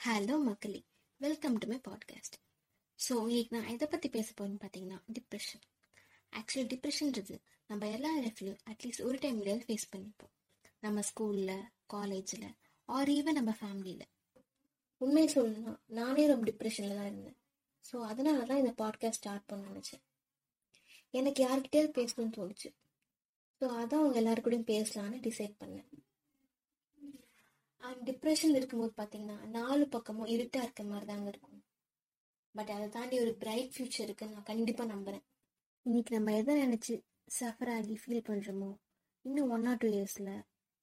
Hello மக்களே. Welcome to my podcast so இன்னைக்கு நான் எதை பற்றி பேச போறேன்னு பார்த்தீங்கன்னா டிப்ரெஷன் ஆக்சுவலி டிப்ரெஷன்றது நம்ம எல்லா லைஃப்லையும் அட்லீஸ்ட் ஒரு டைம்லையாவது ஃபேஸ் பண்ணிப்போம் நம்ம ஸ்கூலில் காலேஜில் ஆர் ஈவன் நம்ம ஃபேமிலியில் உண்மையை சொல்லணும்னா நானே ரொம்ப டிப்ரெஷனில் தான் இருந்தேன். ஸோ அதனால தான் இந்த பாட்காஸ்ட் ஸ்டார்ட் பண்ண நினச்சேன். எனக்கு யார்கிட்டயாவது பேசணும்னு தோணுச்சு. ஸோ அதான் அவங்க எல்லாருக்கூடையும் பேசலான்னு டிசைட் பண்ணேன். அண்ட் டிப்ரெஷன் இருக்கும்போது பார்த்தீங்கன்னா நாலு பக்கமும் இருட்டாக இருக்க மாதிரி தாங்க இருக்கும். பட் அதை தாண்டி ஒரு பிரைட் ஃபியூச்சர் இருக்குன்னு நான் கண்டிப்பாக நம்புகிறேன் இன்னைக்கு நம்ம எதை நினச்சி சஃபர் ஆகி ஃபீல் பண்ணுறோமோ இன்னும் ஒன் ஆர் டூ இயர்ஸில்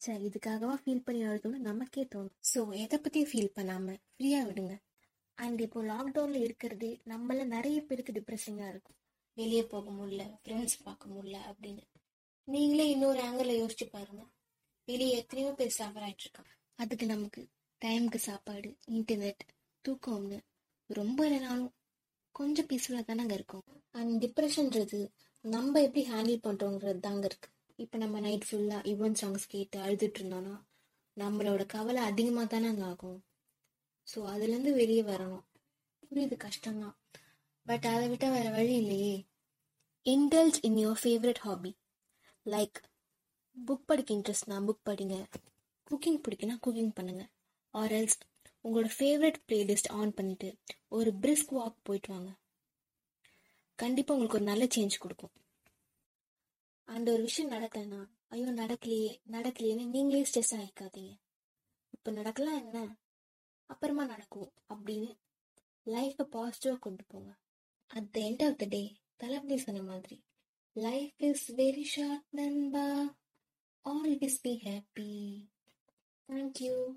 சரி இதுக்காகவா ஃபீல் பண்ணி அழுதுன்னு நமக்கே தோணும். ஸோ எதை பற்றியும் ஃபீல் பண்ணாமல் ஃப்ரீயாக விடுங்க. அண்ட் இப்போ லாக்டவுனில் இருக்கிறது நம்மள நிறைய பேருக்கு டிப்ரெஷிங்காக இருக்கும். வெளியே போக முடியல ஃப்ரெண்ட்ஸ் பார்க்க முடியல அப்படின்னு. நீங்களே இன்னொரு ஆங்கிளில் யோசிச்சு பாருங்க. வெளியே எத்தனையோ பேர் சஃபர் ஆகிட்டு இருக்காங்க. அதுக்கு நமக்கு டைமுக்கு சாப்பாடு இன்டர்நெட் தூக்கம்னு ரொம்ப இல்லைனாலும் கொஞ்சம் பீஸ்ஃபுல்லாக தானங்க இருக்கும். அண்ட் டிப்ரெஷன்றது நம்ம எப்படி ஹேண்டில் பண்ணுறோங்கிறது தாங்க இருக்குது இப்போ நம்ம நைட் ஃபுல்லாக யுவன் சாங்ஸ் கேட்டு அழுதுட்டு இருந்தோம்னா நம்மளோட கவலை அதிகமாக தானேங்க ஆகும். ஸோ அதுலேருந்து வெளியே வரணும். புரியுது கஷ்டம்தான். பட் அதை விட்டால் வேறு வழி இல்லையே. Indulge in your favourite hobby like book படிக்க இன்ட்ரெஸ்ட்னா புக் படிங்க. குக்கிங் பிடிக்குன்னா குக்கிங் பண்ணுங்கள் ஆர் எல்ஸ் உங்களோட ஃபேவரட் பிளேலிஸ்ட் ஆன் பண்ணிவிட்டு ஒரு பிரிஸ்க் வாக் போயிட்டு வாங்க. கண்டிப்பாக உங்களுக்கு ஒரு நல்ல சேஞ்ச் கொடுக்கும். அந்த ஒரு விஷயம் நடக்கலைன்னா ஐயோ நடக்கலையே நடக்கலையேன்னு நீங்களே ஸ்ட்ரெஸ் ஆகிக்காதீங்க இப்போ நடக்கலாம் என்ன? அப்புறமா நடக்கும் அப்படின்னு லைஃப்பை பாசிட்டிவாக கொண்டு போங்க. At the end of the day Thalapathy சொன்ன மாதிரி லைஃப் இஸ் வெரி ஷார்ட் நண்பா. Always be happy Thank you.